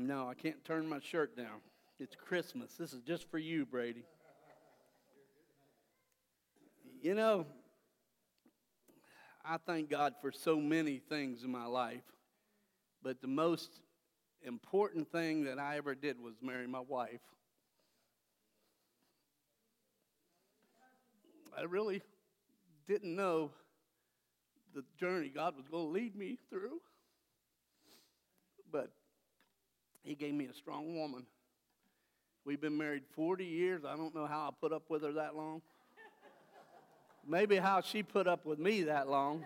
No, I can't turn my shirt down. It's Christmas. This is just for you, Brady. You know, I thank God for so many things in my life, but the most important thing that I ever did was marry my wife. I really didn't know the journey God was going to lead me through, but He gave me a strong woman. We've been married 40 years. I don't know how I put up with her that long. Maybe how she put up with me that long.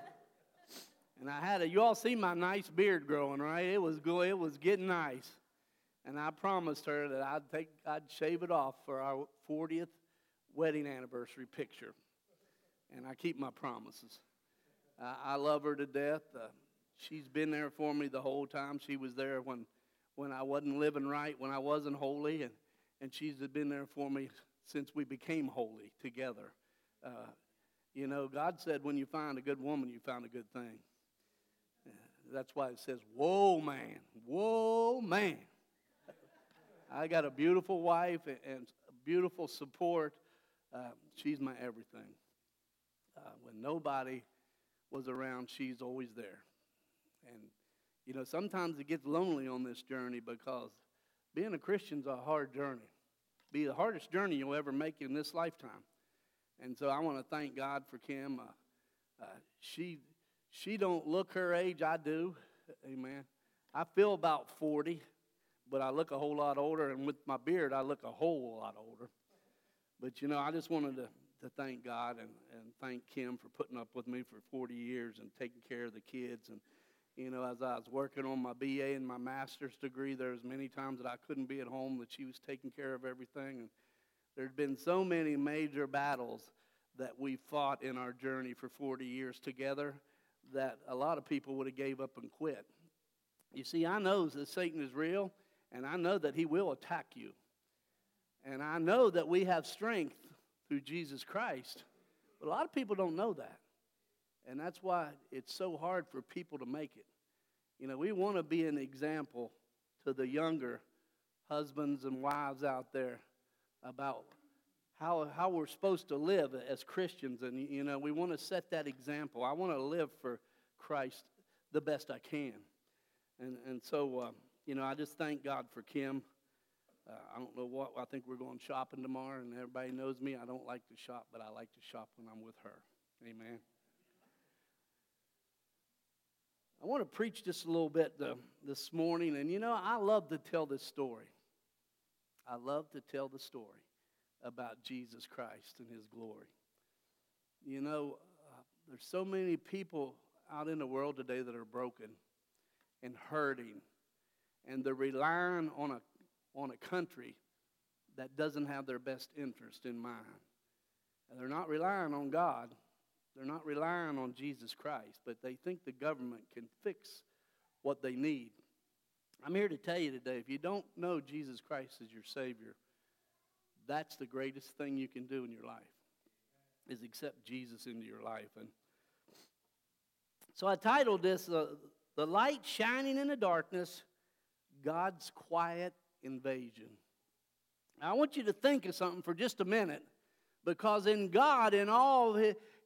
And I had a, you all see my nice beard growing, right? It was good, it was getting nice. And I promised her that I'd take, I'd shave it off for our 40th wedding anniversary picture. And I keep my promises. Uh, I love her to death. Uh, she's been there for me the whole time. She was there when, when I wasn't living right, when I wasn't holy, and, and she's been there for me since we became holy together. Uh, you know, God said, when you find a good woman, you found a good thing. That's why it says, Whoa, man. Whoa, man. I got a beautiful wife and beautiful support. Uh, she's my everything. Uh, when nobody was around, she's always there. And, you know, sometimes it gets lonely on this journey because being a Christian's a hard journey. Be the hardest journey you'll ever make in this lifetime. And so I want to thank God for Kim. Uh, uh, she she don't look her age. I do. Amen. I feel about 40, but I look a whole lot older. And with my beard, I look a whole lot older. But, you know, I just wanted to, to thank God and, and thank Kim for putting up with me for 40 years and taking care of the kids. And, you know, as I was working on my BA and my master's degree, there was many times that I couldn't be at home, that she was taking care of everything. And there'd been so many major battles that we fought in our journey for 40 years together that a lot of people would have gave up and quit. You see, I know that Satan is real, and I know that he will attack you. And I know that we have strength through Jesus Christ. But a lot of people don't know that. And that's why it's so hard for people to make it. You know, we want to be an example to the younger husbands and wives out there about how, how we're supposed to live as Christians. And, you know, we want to set that example. I want to live for Christ the best I can. And, and so, uh, you know, I just thank God for Kim. Uh, I don't know what, I think we're going shopping tomorrow, and everybody knows me. I don't like to shop, but I like to shop when I'm with her. Amen. I want to preach just a little bit this morning, and you know, I love to tell this story. I love to tell the story about Jesus Christ and his glory. You know, uh, there's so many people out in the world today that are broken and hurting, and they're relying on a, on a country that doesn't have their best interest in mind. And they're not relying on God, they're not relying on Jesus Christ, but they think the government can fix what they need. I'm here to tell you today if you don't know Jesus Christ as your Savior, that's the greatest thing you can do in your life is accept Jesus into your life. And so I titled this uh, The Light Shining in the Darkness God's Quiet Invasion. Now, I want you to think of something for just a minute because in God, in all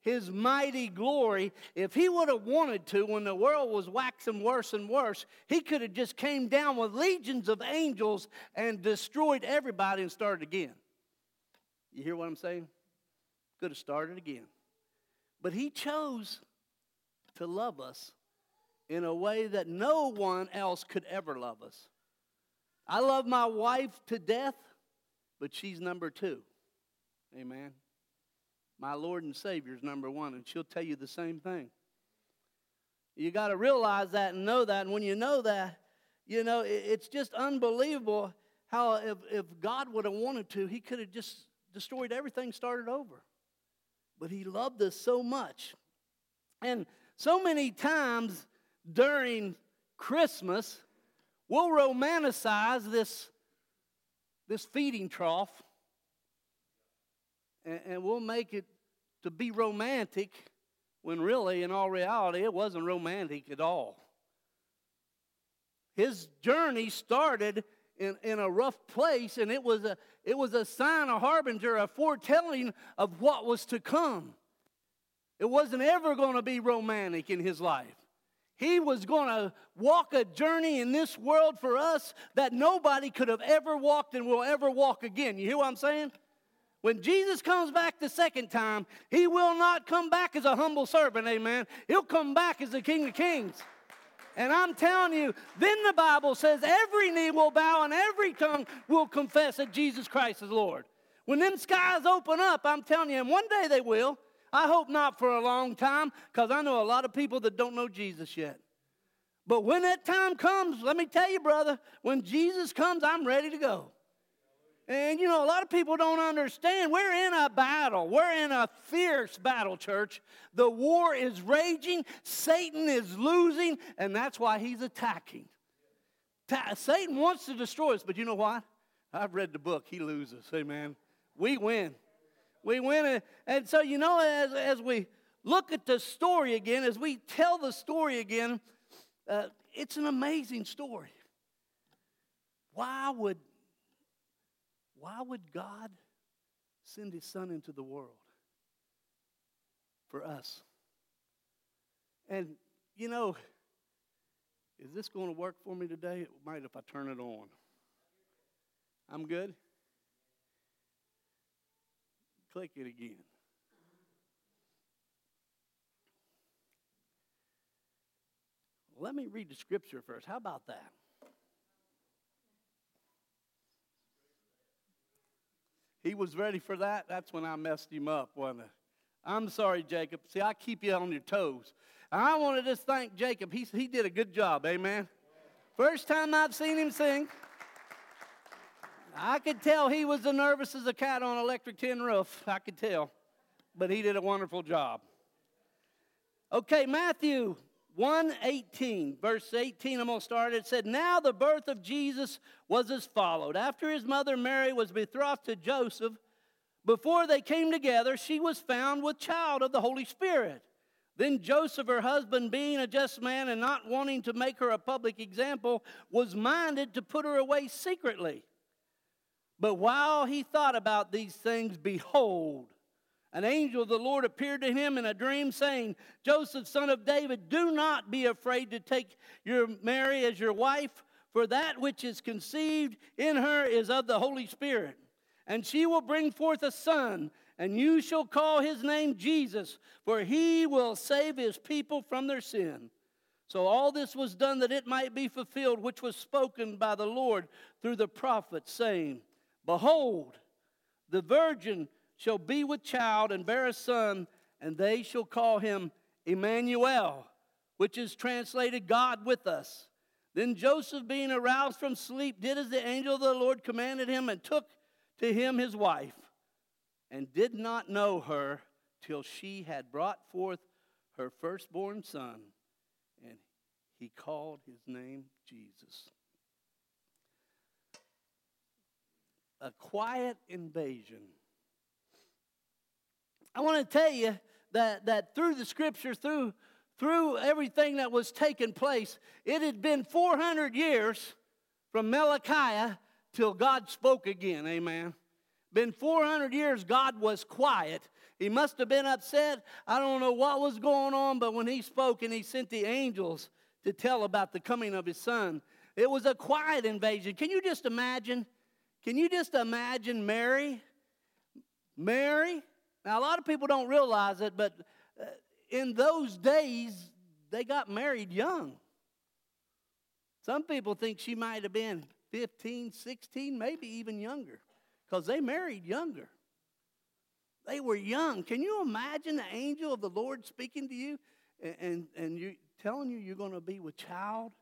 his, mighty glory, if he would have wanted to, when the world was waxing worse and worse, he could have just came down with legions of angels and destroyed everybody and started again. You hear what I'm saying? Could have started again. But he chose to love us in a way that no one else could ever love us. I love my wife to death, but she's number two. Amen. My Lord and Savior is number one, and she'll tell you the same thing. You got to realize that and know that. And when you know that, you know, it's just unbelievable how if, if God would have wanted to, He could have just destroyed everything, started over. But He loved us so much. And so many times during Christmas, we'll romanticize this, this feeding trough and, and we'll make it to be romantic when really, in all reality, it wasn't romantic at all. his journey started in, in a rough place, and it was a, it was a sign, a harbinger, a foretelling of what was to come. It wasn't ever going to be romantic in his life. He was going to walk a journey in this world for us that nobody could have ever walked and will ever walk again. You hear what I'm saying? When Jesus comes back the second time, he will not come back as a humble servant, amen. He'll come back as the King of Kings. And I'm telling you, then the Bible says every knee will bow and every tongue will confess that Jesus Christ is Lord. When them skies open up, I'm telling you, and one day they will. I hope not for a long time because I know a lot of people that don't know Jesus yet. But when that time comes, let me tell you, brother, when Jesus comes, I'm ready to go. And you know, a lot of people don't understand. We're in a battle. We're in a fierce battle, church. The war is raging, Satan is losing, and that's why he's attacking. Ta- Satan wants to destroy us, but you know what? I've read the book. He loses. Amen. We win. We win. And so, you know, as, as we look at the story again, as we tell the story again, uh, it's an amazing story. Why would why would God send his son into the world for us? And, you know, is this going to work for me today? It might if I turn it on. I'm good? Click it again. Let me read the scripture first. How about that? He was ready for that. That's when I messed him up, wasn't it? I'm sorry, Jacob. See, I keep you on your toes. I want to just thank Jacob. He, he did a good job, amen. First time I've seen him sing. I could tell he was as nervous as a cat on an electric tin roof. I could tell. But he did a wonderful job. Okay, Matthew 118, verse 18, I'm going to start. It said, Now the birth of Jesus was as followed. After his mother Mary was betrothed to Joseph, before they came together, she was found with child of the Holy Spirit. Then Joseph, her husband, being a just man and not wanting to make her a public example, was minded to put her away secretly. But while he thought about these things, behold, an angel of the Lord appeared to him in a dream, saying, Joseph, son of David, do not be afraid to take your Mary as your wife, for that which is conceived in her is of the Holy Spirit. And she will bring forth a son, and you shall call his name Jesus, for he will save his people from their sin. So all this was done that it might be fulfilled, which was spoken by the Lord through the prophet, saying, Behold, the virgin shall be with child and bear a son, and they shall call him Emmanuel, which is translated God with us. Then Joseph, being aroused from sleep, did as the angel of the Lord commanded him and took to him his wife, and did not know her till she had brought forth her firstborn son, and he called his name Jesus. A quiet invasion I want to tell you that, that through the scripture, through, through everything that was taking place, it had been 400 years from Malachi till God spoke again. Amen. Been 400 years, God was quiet. He must have been upset. I don't know what was going on, but when he spoke and he sent the angels to tell about the coming of his son, it was a quiet invasion. Can you just imagine? Can you just imagine Mary? Mary now, a lot of people don't realize it, but uh, in those days, they got married young. Some people think she might have been 15, 16, maybe even younger, because they married younger. They were young. Can you imagine the angel of the Lord speaking to you and, and, and you telling you you're going to be with child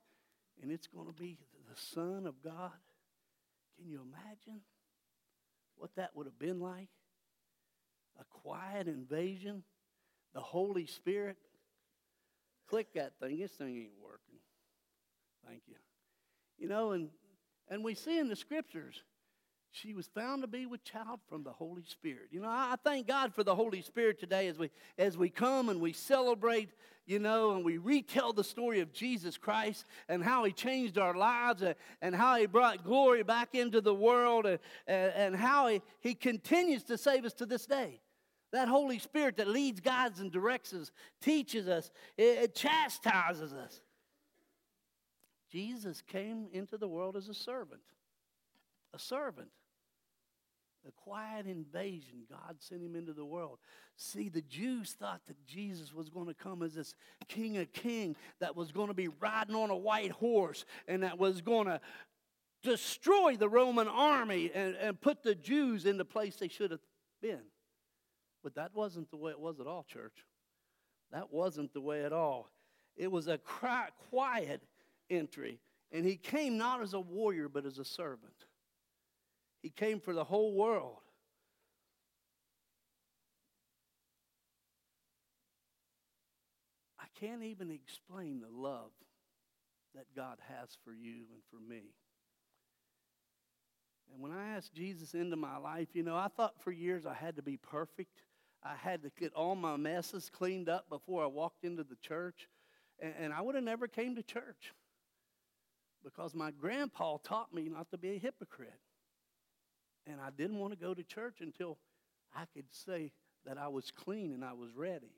and it's going to be the Son of God? Can you imagine what that would have been like? A quiet invasion, the Holy Spirit. Click that thing. This thing ain't working. Thank you. You know, and and we see in the scriptures, she was found to be with child from the Holy Spirit. You know, I thank God for the Holy Spirit today as we as we come and we celebrate, you know, and we retell the story of Jesus Christ and how He changed our lives and, and how He brought glory back into the world and, and how he, he continues to save us to this day. That Holy Spirit that leads, guides, and directs us, teaches us, it, chastises us. Jesus came into the world as a servant. A servant a quiet invasion. God sent him into the world. See, the Jews thought that Jesus was going to come as this king of kings that was going to be riding on a white horse and that was going to destroy the Roman army and, and put the Jews in the place they should have been. But that wasn't the way it was at all, church. That wasn't the way at all. It was a quiet entry. And he came not as a warrior, but as a servant. He came for the whole world. I can't even explain the love that God has for you and for me. And when I asked Jesus into my life, you know, I thought for years I had to be perfect. I had to get all my messes cleaned up before I walked into the church. And, and I would have never came to church because my grandpa taught me not to be a hypocrite. And I didn't want to go to church until I could say that I was clean and I was ready.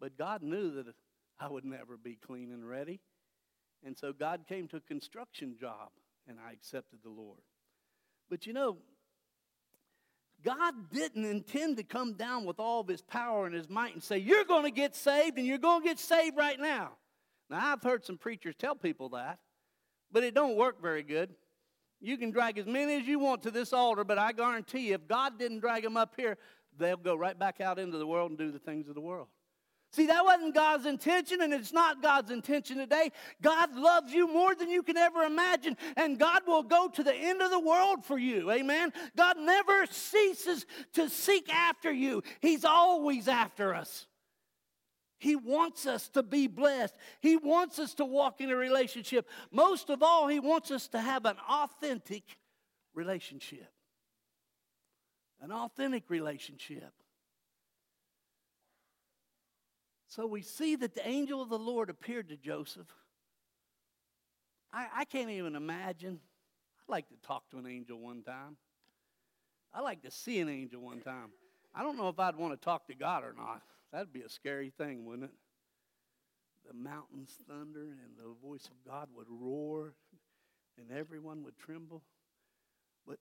But God knew that I would never be clean and ready. And so God came to a construction job and I accepted the Lord. But you know, God didn't intend to come down with all of his power and his might and say, You're going to get saved and you're going to get saved right now. Now, I've heard some preachers tell people that, but it don't work very good. You can drag as many as you want to this altar, but I guarantee you, if God didn't drag them up here, they'll go right back out into the world and do the things of the world. See, that wasn't God's intention, and it's not God's intention today. God loves you more than you can ever imagine, and God will go to the end of the world for you. Amen. God never ceases to seek after you, He's always after us. He wants us to be blessed. He wants us to walk in a relationship. Most of all, He wants us to have an authentic relationship. An authentic relationship. So we see that the angel of the Lord appeared to Joseph. I, I can't even imagine. I'd like to talk to an angel one time. I'd like to see an angel one time. I don't know if I'd want to talk to God or not. That'd be a scary thing, wouldn't it? The mountains thunder and the voice of God would roar and everyone would tremble. But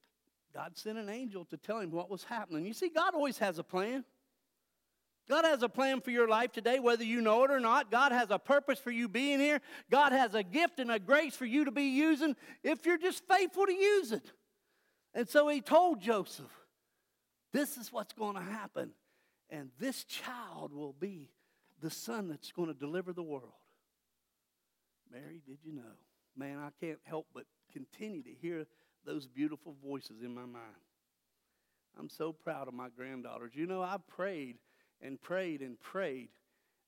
God sent an angel to tell him what was happening. You see, God always has a plan. God has a plan for your life today, whether you know it or not. God has a purpose for you being here. God has a gift and a grace for you to be using if you're just faithful to use it. And so he told Joseph, This is what's going to happen. And this child will be the son that's going to deliver the world. Mary, did you know? Man, I can't help but continue to hear those beautiful voices in my mind. I'm so proud of my granddaughters. You know, I've prayed and prayed and prayed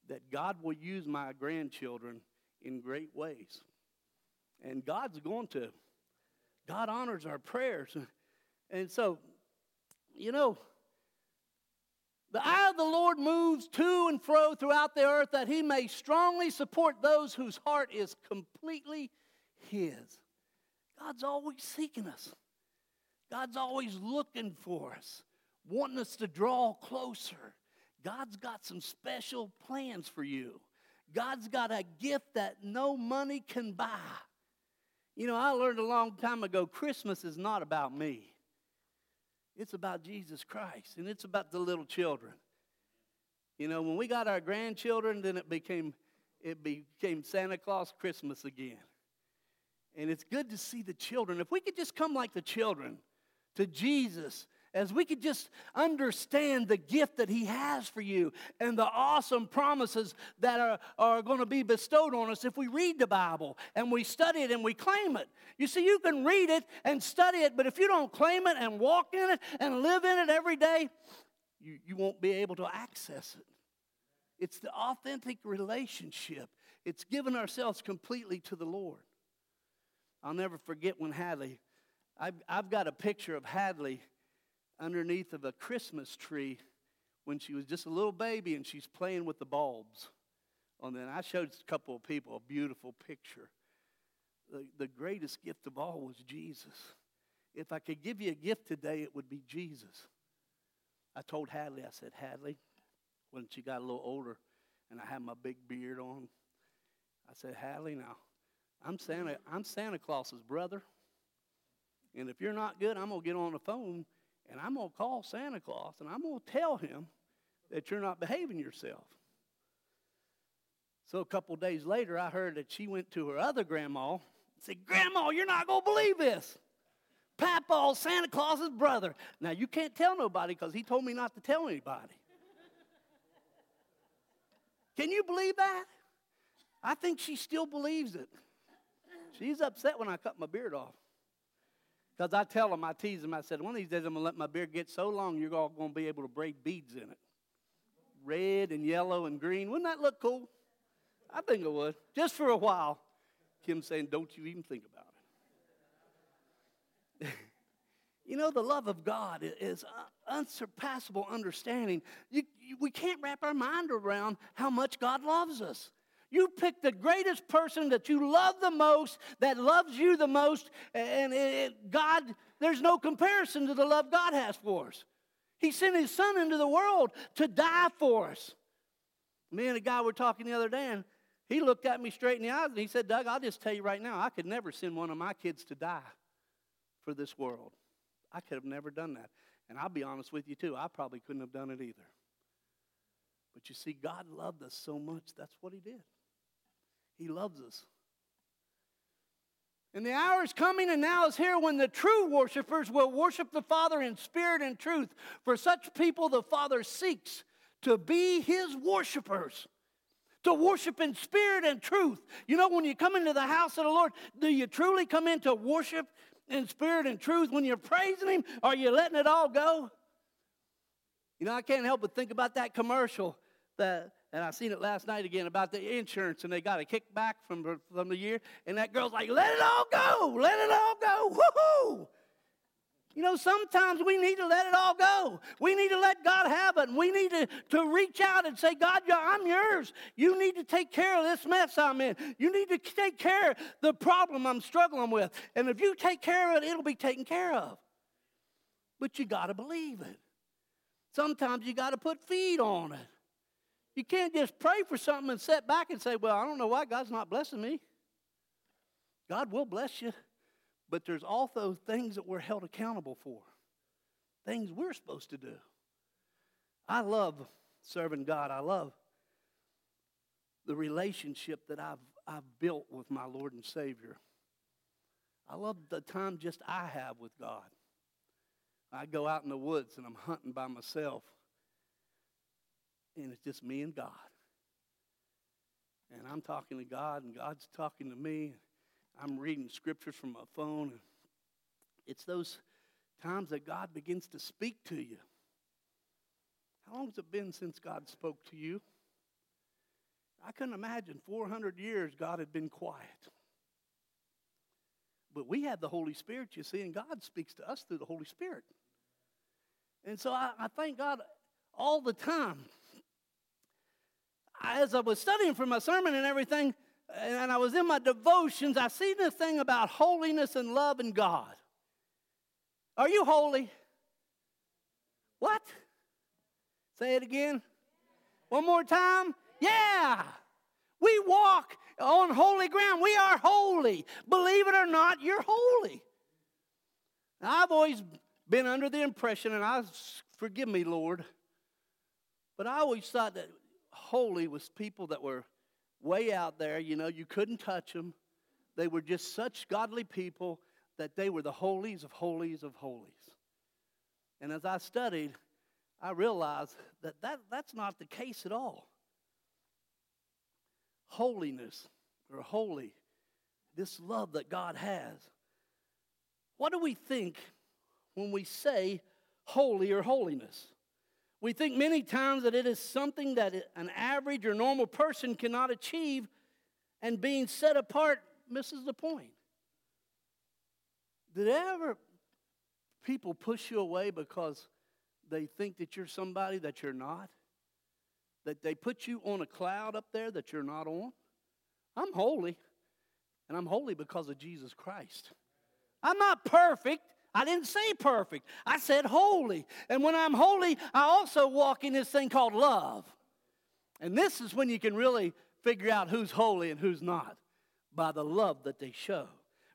that God will use my grandchildren in great ways. And God's going to. God honors our prayers. And so, you know, the eye of the Lord moves to and fro throughout the earth that he may strongly support those whose heart is completely his. God's always seeking us, God's always looking for us, wanting us to draw closer. God's got some special plans for you. God's got a gift that no money can buy. You know, I learned a long time ago Christmas is not about me. It's about Jesus Christ and it's about the little children. You know, when we got our grandchildren, then it became it became Santa Claus Christmas again. And it's good to see the children. If we could just come like the children to Jesus as we could just understand the gift that He has for you and the awesome promises that are, are going to be bestowed on us if we read the Bible and we study it and we claim it. You see, you can read it and study it, but if you don't claim it and walk in it and live in it every day, you, you won't be able to access it. It's the authentic relationship, it's giving ourselves completely to the Lord. I'll never forget when Hadley I've, I've got a picture of Hadley underneath of a Christmas tree when she was just a little baby and she's playing with the bulbs. And then I showed a couple of people a beautiful picture. The, the greatest gift of all was Jesus. If I could give you a gift today, it would be Jesus. I told Hadley, I said, Hadley, when she got a little older and I had my big beard on, I said, Hadley, now, I'm Santa, I'm Santa Claus's brother. And if you're not good, I'm going to get on the phone and I'm going to call Santa Claus and I'm going to tell him that you're not behaving yourself. So a couple days later, I heard that she went to her other grandma and said, Grandma, you're not going to believe this. Papa, Santa Claus's brother. Now, you can't tell nobody because he told me not to tell anybody. Can you believe that? I think she still believes it. She's upset when I cut my beard off. Because I tell them, I tease them, I said, one of these days I'm going to let my beard get so long you're all going to be able to braid beads in it. Red and yellow and green. Wouldn't that look cool? I think it would. Just for a while. Kim saying, don't you even think about it. you know, the love of God is unsurpassable understanding. You, you, we can't wrap our mind around how much God loves us. You pick the greatest person that you love the most, that loves you the most, and it, God, there's no comparison to the love God has for us. He sent His Son into the world to die for us. Me and a guy were talking the other day, and he looked at me straight in the eyes and he said, Doug, I'll just tell you right now, I could never send one of my kids to die for this world. I could have never done that. And I'll be honest with you, too, I probably couldn't have done it either. But you see, God loved us so much, that's what He did. He loves us. And the hour is coming and now is here when the true worshipers will worship the Father in spirit and truth. For such people, the Father seeks to be his worshipers, to worship in spirit and truth. You know, when you come into the house of the Lord, do you truly come in to worship in spirit and truth? When you're praising him, are you letting it all go? You know, I can't help but think about that commercial that and I seen it last night again about the insurance, and they got a kickback from, from the year. And that girl's like, let it all go, let it all go, woohoo! You know, sometimes we need to let it all go. We need to let God have it. We need to, to reach out and say, God, I'm yours. You need to take care of this mess I'm in. You need to take care of the problem I'm struggling with. And if you take care of it, it'll be taken care of. But you got to believe it. Sometimes you got to put feet on it. You can't just pray for something and sit back and say, Well, I don't know why God's not blessing me. God will bless you, but there's also things that we're held accountable for, things we're supposed to do. I love serving God. I love the relationship that I've, I've built with my Lord and Savior. I love the time just I have with God. I go out in the woods and I'm hunting by myself and it's just me and God. And I'm talking to God, and God's talking to me. I'm reading scriptures from my phone. It's those times that God begins to speak to you. How long has it been since God spoke to you? I couldn't imagine 400 years God had been quiet. But we have the Holy Spirit, you see, and God speaks to us through the Holy Spirit. And so I, I thank God all the time as I was studying for my sermon and everything, and I was in my devotions, I seen this thing about holiness and love and God. Are you holy? What? Say it again. One more time. Yeah. We walk on holy ground. We are holy. Believe it or not, you're holy. Now, I've always been under the impression, and I forgive me, Lord, but I always thought that holy was people that were way out there. You know, you couldn't touch them. They were just such godly people that they were the holies of holies of holies. And as I studied, I realized that, that that's not the case at all. Holiness or holy, this love that God has. What do we think when we say holy or holiness? We think many times that it is something that an average or normal person cannot achieve, and being set apart misses the point. Did ever people push you away because they think that you're somebody that you're not? That they put you on a cloud up there that you're not on? I'm holy, and I'm holy because of Jesus Christ. I'm not perfect. I didn't say perfect. I said holy. And when I'm holy, I also walk in this thing called love. And this is when you can really figure out who's holy and who's not by the love that they show.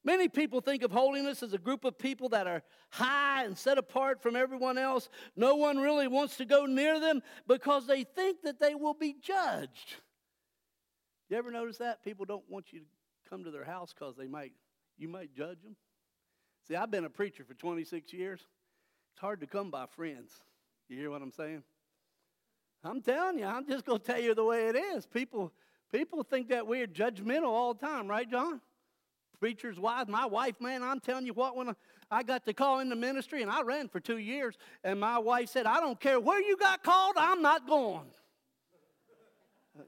Many people think of holiness as a group of people that are high and set apart from everyone else. No one really wants to go near them because they think that they will be judged. You ever notice that? People don't want you to come to their house because they might you might judge them. See, I've been a preacher for 26 years. It's hard to come by friends. You hear what I'm saying? I'm telling you, I'm just going to tell you the way it is. People, people think that we're judgmental all the time, right, John? Preacher's wife, my wife, man, I'm telling you what, when I got to call in the ministry, and I ran for two years, and my wife said, I don't care where you got called, I'm not going.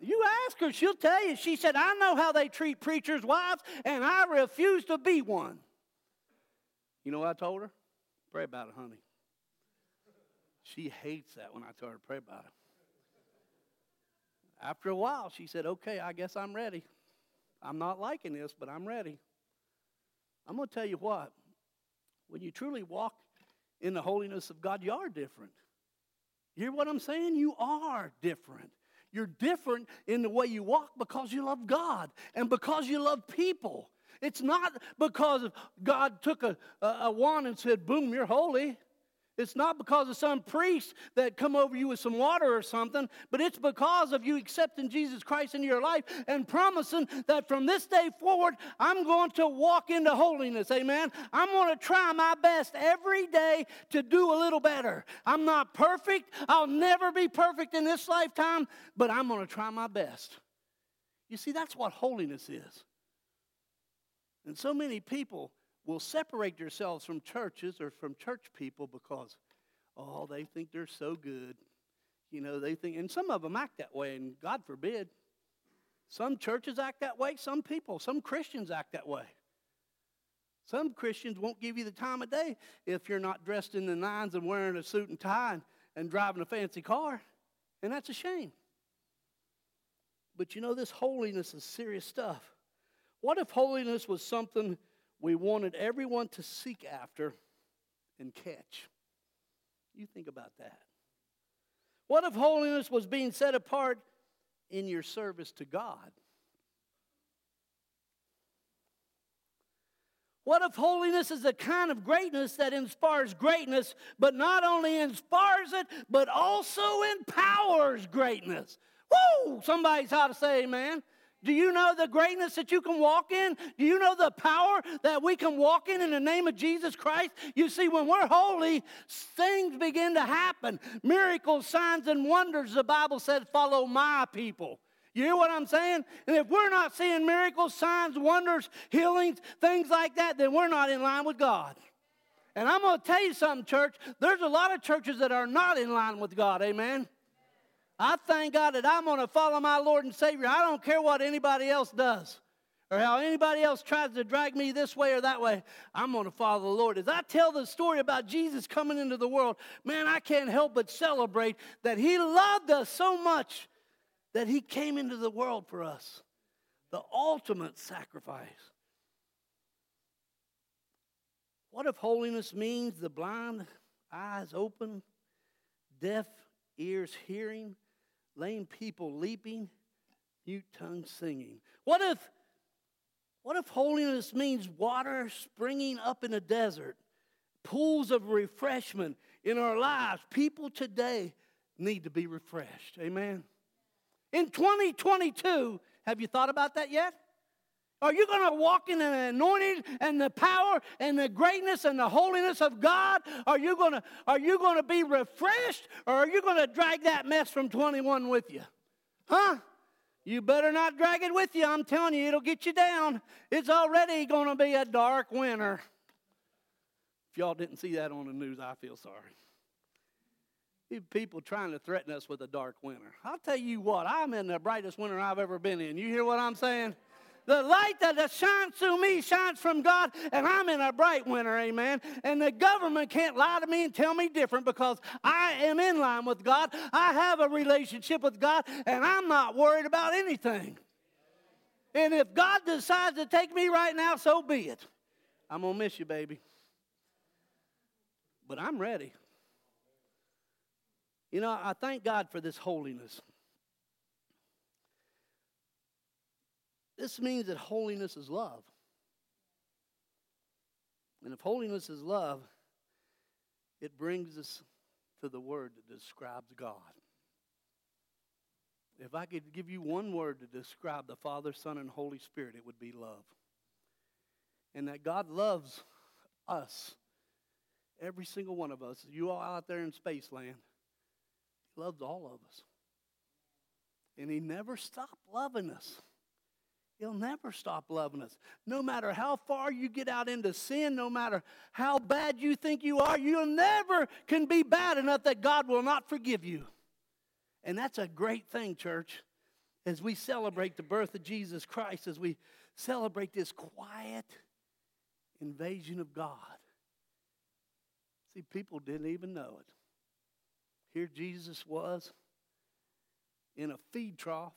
You ask her, she'll tell you. She said, I know how they treat preachers' wives, and I refuse to be one. You know what I told her? Pray about it, honey. She hates that when I tell her to pray about it. After a while, she said, Okay, I guess I'm ready. I'm not liking this, but I'm ready. I'm going to tell you what. When you truly walk in the holiness of God, you are different. You hear what I'm saying? You are different. You're different in the way you walk because you love God and because you love people. It's not because God took a, a, a wand and said, boom, you're holy. It's not because of some priest that come over you with some water or something, but it's because of you accepting Jesus Christ into your life and promising that from this day forward, I'm going to walk into holiness. Amen. I'm going to try my best every day to do a little better. I'm not perfect. I'll never be perfect in this lifetime, but I'm going to try my best. You see, that's what holiness is. And so many people will separate themselves from churches or from church people because, oh, they think they're so good. You know, they think, and some of them act that way, and God forbid. Some churches act that way, some people, some Christians act that way. Some Christians won't give you the time of day if you're not dressed in the nines and wearing a suit and tie and, and driving a fancy car. And that's a shame. But you know, this holiness is serious stuff. What if holiness was something we wanted everyone to seek after and catch? You think about that. What if holiness was being set apart in your service to God? What if holiness is a kind of greatness that inspires greatness, but not only inspires it, but also empowers greatness? Woo! Somebody's ought to say amen. Do you know the greatness that you can walk in? Do you know the power that we can walk in in the name of Jesus Christ? You see, when we're holy, things begin to happen. Miracles, signs, and wonders, the Bible said, follow my people. You hear what I'm saying? And if we're not seeing miracles, signs, wonders, healings, things like that, then we're not in line with God. And I'm going to tell you something, church. There's a lot of churches that are not in line with God. Amen. I thank God that I'm going to follow my Lord and Savior. I don't care what anybody else does or how anybody else tries to drag me this way or that way. I'm going to follow the Lord. As I tell the story about Jesus coming into the world, man, I can't help but celebrate that He loved us so much that He came into the world for us. The ultimate sacrifice. What if holiness means the blind eyes open, deaf ears hearing, lame people leaping, mute tongues singing. What if what if holiness means water springing up in a desert, pools of refreshment in our lives? People today need to be refreshed. Amen. In 2022, have you thought about that yet? Are you going to walk in the anointing and the power and the greatness and the holiness of God? Are you going to are you going to be refreshed or are you going to drag that mess from 21 with you? Huh? You better not drag it with you. I'm telling you, it'll get you down. It's already going to be a dark winter. If y'all didn't see that on the news, I feel sorry. People trying to threaten us with a dark winter. I'll tell you what, I'm in the brightest winter I've ever been in. You hear what I'm saying? The light that shines through me shines from God, and I'm in a bright winter, amen. And the government can't lie to me and tell me different because I am in line with God. I have a relationship with God, and I'm not worried about anything. And if God decides to take me right now, so be it. I'm going to miss you, baby. But I'm ready. You know, I thank God for this holiness. This means that holiness is love. And if holiness is love, it brings us to the word that describes God. If I could give you one word to describe the Father, Son, and Holy Spirit, it would be love. And that God loves us, every single one of us, you all out there in space land, He loves all of us. And He never stopped loving us. He'll never stop loving us. No matter how far you get out into sin, no matter how bad you think you are, you'll never can be bad enough that God will not forgive you. And that's a great thing, church, as we celebrate the birth of Jesus Christ, as we celebrate this quiet invasion of God. See, people didn't even know it. Here Jesus was in a feed trough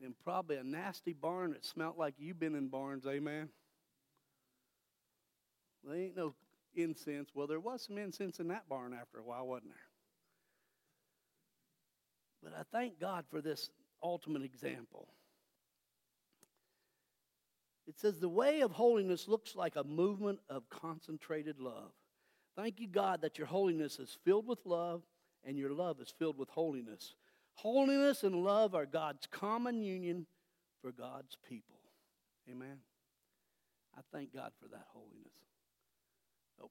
in probably a nasty barn that smelled like you've been in barns, amen. There ain't no incense. Well, there was some incense in that barn after a while, wasn't there? But I thank God for this ultimate example. It says, The way of holiness looks like a movement of concentrated love. Thank you, God, that your holiness is filled with love and your love is filled with holiness. Holiness and love are God's common union for God's people. Amen. I thank God for that holiness. Oh.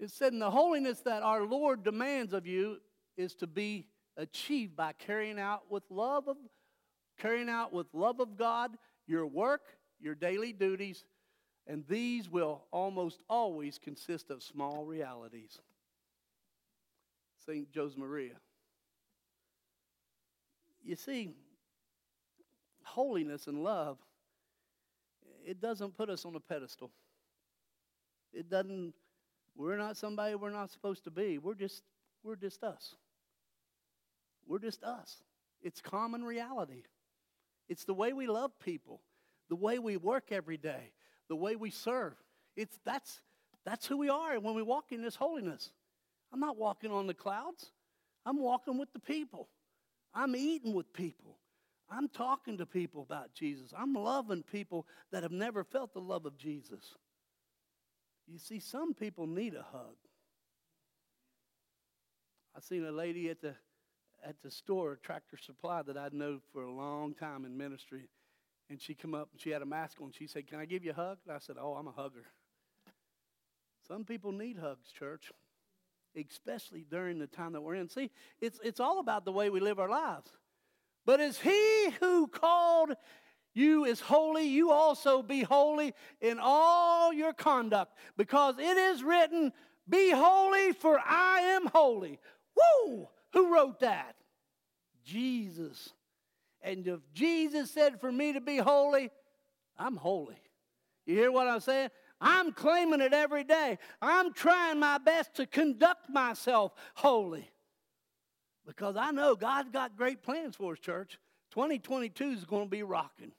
It said, in the holiness that our Lord demands of you is to be achieved by carrying out with love of carrying out with love of God your work, your daily duties, and these will almost always consist of small realities. St. Josemaria. You see, holiness and love, it doesn't put us on a pedestal. It doesn't, we're not somebody we're not supposed to be. We're just, we're just us. We're just us. It's common reality. It's the way we love people, the way we work every day, the way we serve. It's that's that's who we are And when we walk in this holiness. I'm not walking on the clouds. I'm walking with the people. I'm eating with people. I'm talking to people about Jesus. I'm loving people that have never felt the love of Jesus. You see, some people need a hug. I seen a lady at the at the store, Tractor Supply, that I'd known for a long time in ministry, and she come up and she had a mask on. She said, "Can I give you a hug?" And I said, "Oh, I'm a hugger." Some people need hugs, church especially during the time that we're in. See, it's, it's all about the way we live our lives. But as He who called you is holy, you also be holy in all your conduct, because it is written, Be holy, for I am holy. Woo! Who wrote that? Jesus. And if Jesus said for me to be holy, I'm holy. You hear what I'm saying? I'm claiming it every day. I'm trying my best to conduct myself holy because I know God's got great plans for His church. 2022 is going to be rocking.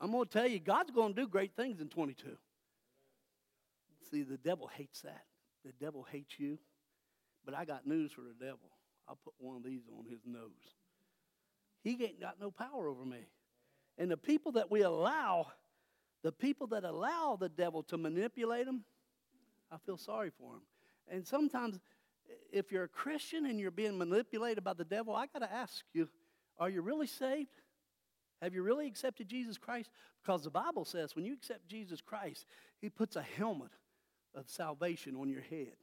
I'm going to tell you, God's going to do great things in 22. See, the devil hates that. The devil hates you. But I got news for the devil. I'll put one of these on his nose. He ain't got no power over me. And the people that we allow the people that allow the devil to manipulate them, I feel sorry for them. And sometimes, if you're a Christian and you're being manipulated by the devil, I got to ask you, are you really saved? Have you really accepted Jesus Christ? Because the Bible says when you accept Jesus Christ, He puts a helmet of salvation on your head.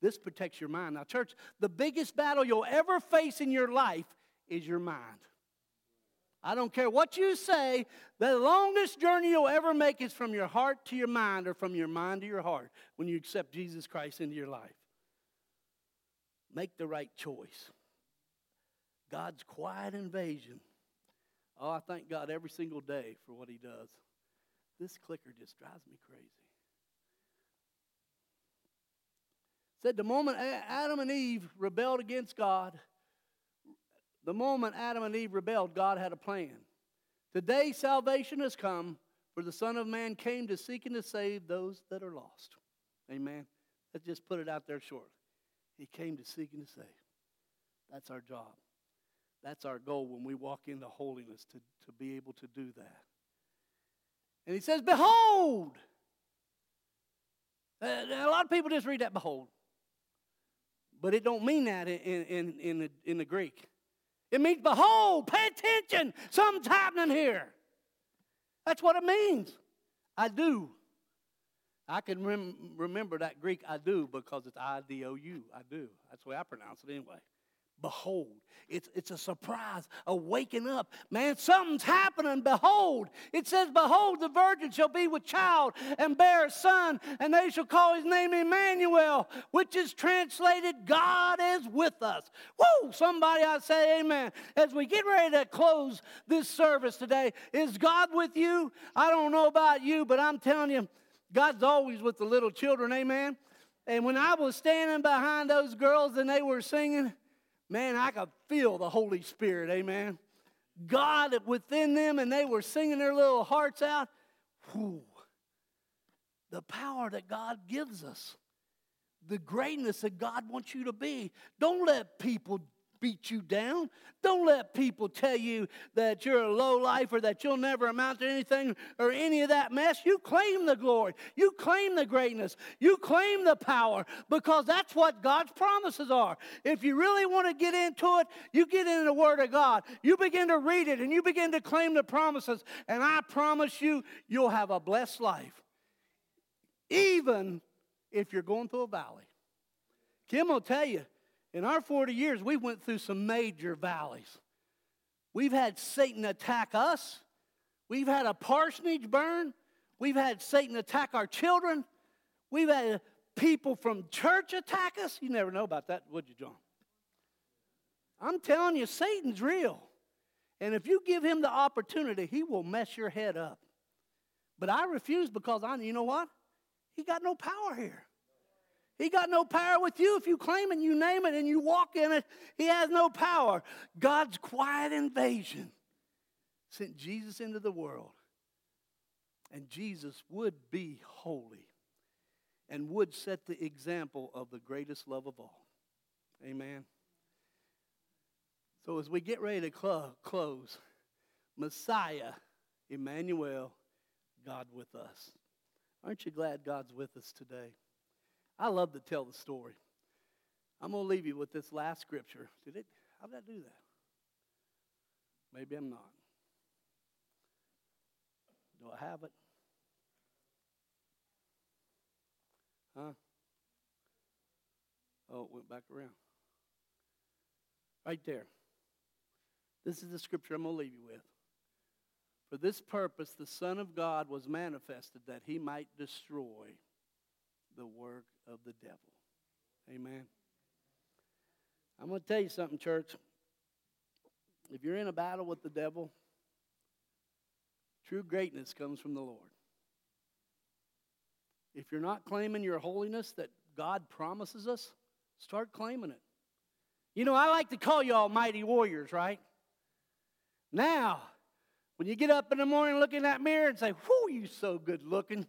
This protects your mind. Now, church, the biggest battle you'll ever face in your life is your mind. I don't care what you say, the longest journey you'll ever make is from your heart to your mind or from your mind to your heart when you accept Jesus Christ into your life. Make the right choice. God's quiet invasion Oh, I thank God every single day for what He does. This clicker just drives me crazy. Said the moment Adam and Eve rebelled against God, the moment Adam and Eve rebelled, God had a plan. Today, salvation has come, for the Son of Man came to seek and to save those that are lost. Amen. Let's just put it out there short. He came to seek and to save. That's our job. That's our goal when we walk into holiness to, to be able to do that. And he says, Behold! Uh, a lot of people just read that, behold. But it don't mean that in, in, in, the, in the Greek. It means, behold, pay attention, something's happening here. That's what it means. I do. I can rem- remember that Greek I do because it's I D O U. I do. That's the way I pronounce it anyway. Behold. It's, it's a surprise, a waking up. Man, something's happening. Behold. It says, Behold, the virgin shall be with child and bear a son, and they shall call his name Emmanuel, which is translated, God is with us. Whoa, somebody I say amen. As we get ready to close this service today, is God with you? I don't know about you, but I'm telling you, God's always with the little children, amen. And when I was standing behind those girls and they were singing, man, I could feel the Holy Spirit, amen. God within them, and they were singing their little hearts out. Whew. The power that God gives us, the greatness that God wants you to be. Don't let people beat you down. Don't let people tell you that you're a low life or that you'll never amount to anything or any of that mess. You claim the glory. You claim the greatness. You claim the power because that's what God's promises are. If you really want to get into it, you get into the Word of God. You begin to read it and you begin to claim the promises. And I promise you, you'll have a blessed life. Even if you're going through a valley. Kim will tell you, in our 40 years, we went through some major valleys. We've had Satan attack us. We've had a parsonage burn. We've had Satan attack our children. We've had people from church attack us. You never know about that, would you, John? I'm telling you, Satan's real. And if you give him the opportunity, he will mess your head up. But I refuse because I, you know what? He got no power here. He got no power with you if you claim it, you name it, and you walk in it. He has no power. God's quiet invasion sent Jesus into the world. And Jesus would be holy and would set the example of the greatest love of all. Amen. So as we get ready to cl- close, Messiah, Emmanuel, God with us. Aren't you glad God's with us today? I love to tell the story. I'm going to leave you with this last scripture. Did it? How did I do that? Maybe I'm not. Do I have it? Huh? Oh, it went back around. Right there. This is the scripture I'm going to leave you with. For this purpose, the Son of God was manifested that he might destroy the work of the devil. Amen. I'm going to tell you something, church. If you're in a battle with the devil, true greatness comes from the Lord. If you're not claiming your holiness that God promises us, start claiming it. You know, I like to call you all mighty warriors, right? Now, when you get up in the morning, look in that mirror and say, Whoo, you so good looking.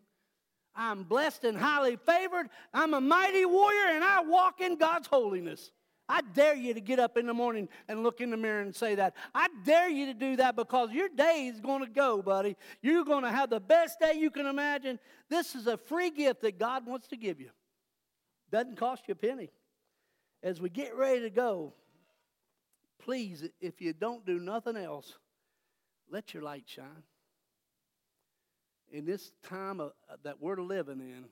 I'm blessed and highly favored. I'm a mighty warrior and I walk in God's holiness. I dare you to get up in the morning and look in the mirror and say that. I dare you to do that because your day is going to go, buddy. You're going to have the best day you can imagine. This is a free gift that God wants to give you. Doesn't cost you a penny. As we get ready to go, please, if you don't do nothing else, let your light shine in this time of, uh, that we're living in,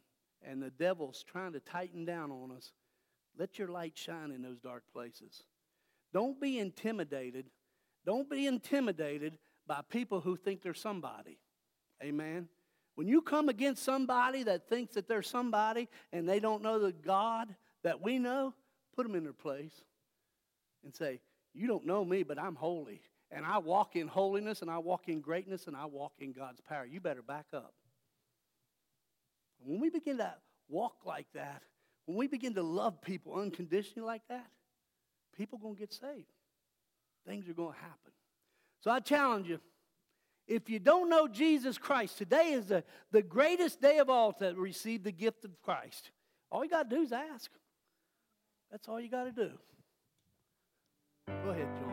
and the devil's trying to tighten down on us, let your light shine in those dark places. Don't be intimidated. Don't be intimidated by people who think they're somebody. Amen. When you come against somebody that thinks that they're somebody and they don't know the God that we know, put them in their place and say, You don't know me, but I'm holy and I walk in holiness and I walk in greatness and I walk in God's power. You better back up. When we begin to walk like that, when we begin to love people unconditionally like that, people are going to get saved. Things are going to happen. So I challenge you if you don't know Jesus Christ, today is the, the greatest day of all to receive the gift of Christ. All you got to do is ask. That's all you got to do. Go ahead, John.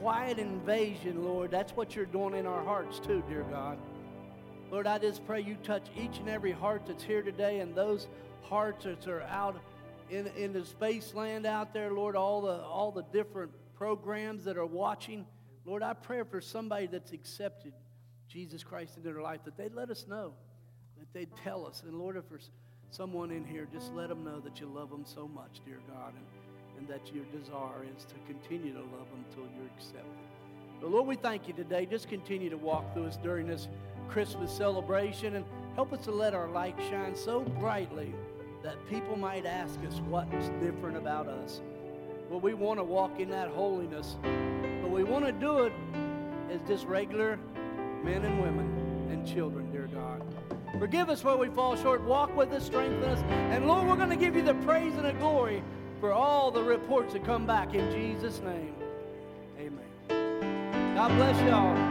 quiet invasion, Lord. That's what you're doing in our hearts too, dear God. Lord, I just pray you touch each and every heart that's here today and those hearts that are out in, in the space land out there, Lord, all the, all the different programs that are watching. Lord, I pray for somebody that's accepted Jesus Christ into their life that they'd let us know, that they'd tell us. And Lord, if there's someone in here, just let them know that you love them so much, dear God, and, and that your desire is to continue to love them until you're accepted. But Lord, we thank you today. Just continue to walk through us during this Christmas celebration and help us to let our light shine so brightly that people might ask us what's different about us. Well, we want to walk in that holiness, but we want to do it as just regular men and women and children, dear God. Forgive us where we fall short. Walk with us, strengthen us. And Lord, we're going to give you the praise and the glory for all the reports that come back in Jesus' name. Amen. God bless y'all.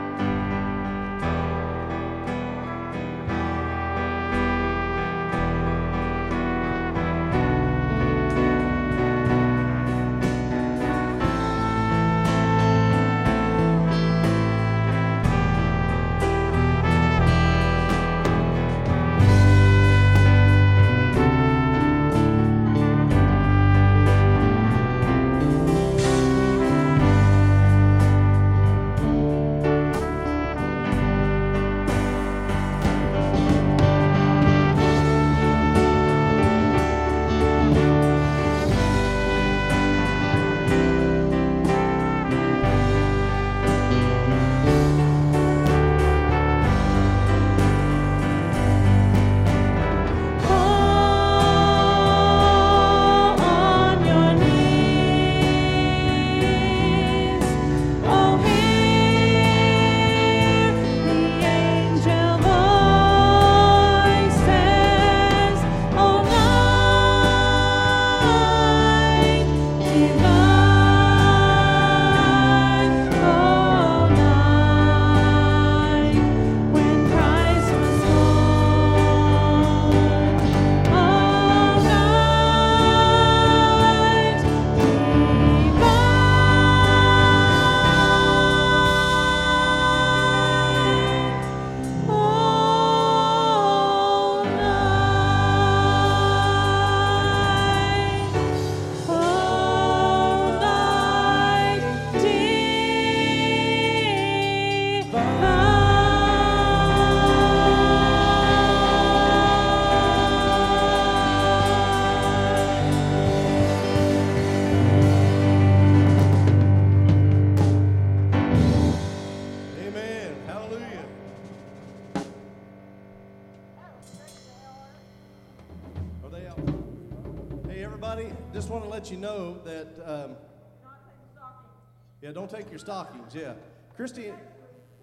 Yeah, don't take your stockings. Yeah. Christy,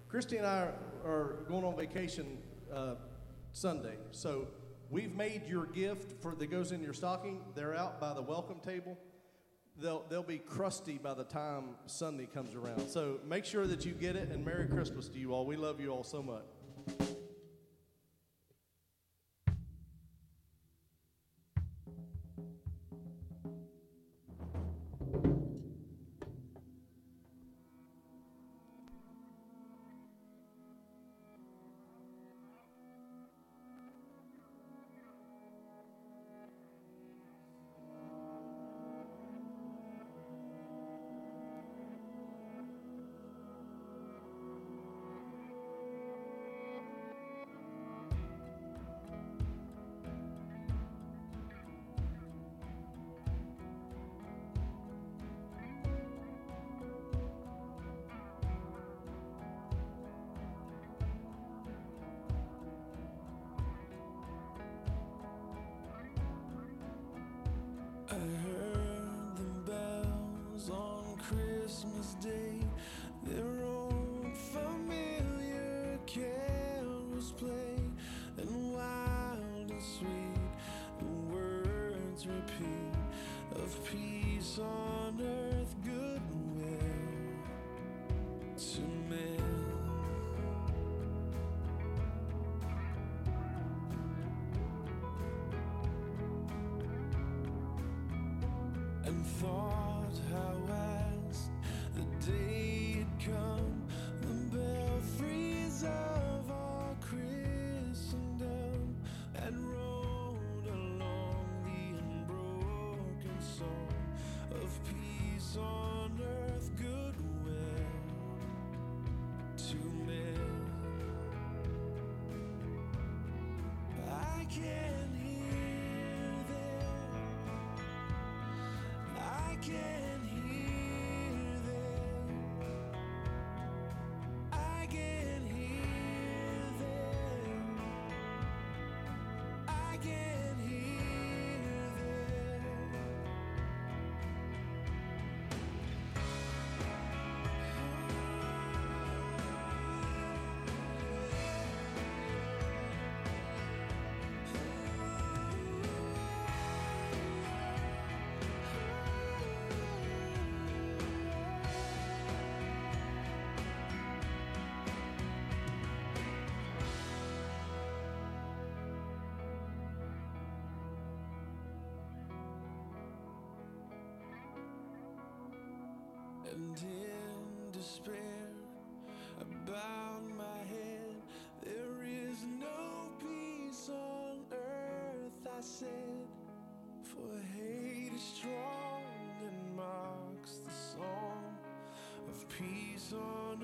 Christy and I are going on vacation uh, Sunday. So we've made your gift for that goes in your stocking. They're out by the welcome table. they'll, they'll be crusty by the time Sunday comes around. So make sure that you get it, and Merry Christmas to you all. We love you all so much. Christmas Day. Their old familiar carols play, and wild and sweet the words repeat of peace on earth, goodwill to men. and thought peace and in despair I bowed my head. There is no peace on earth, I said, for hate is strong and mocks the song of peace on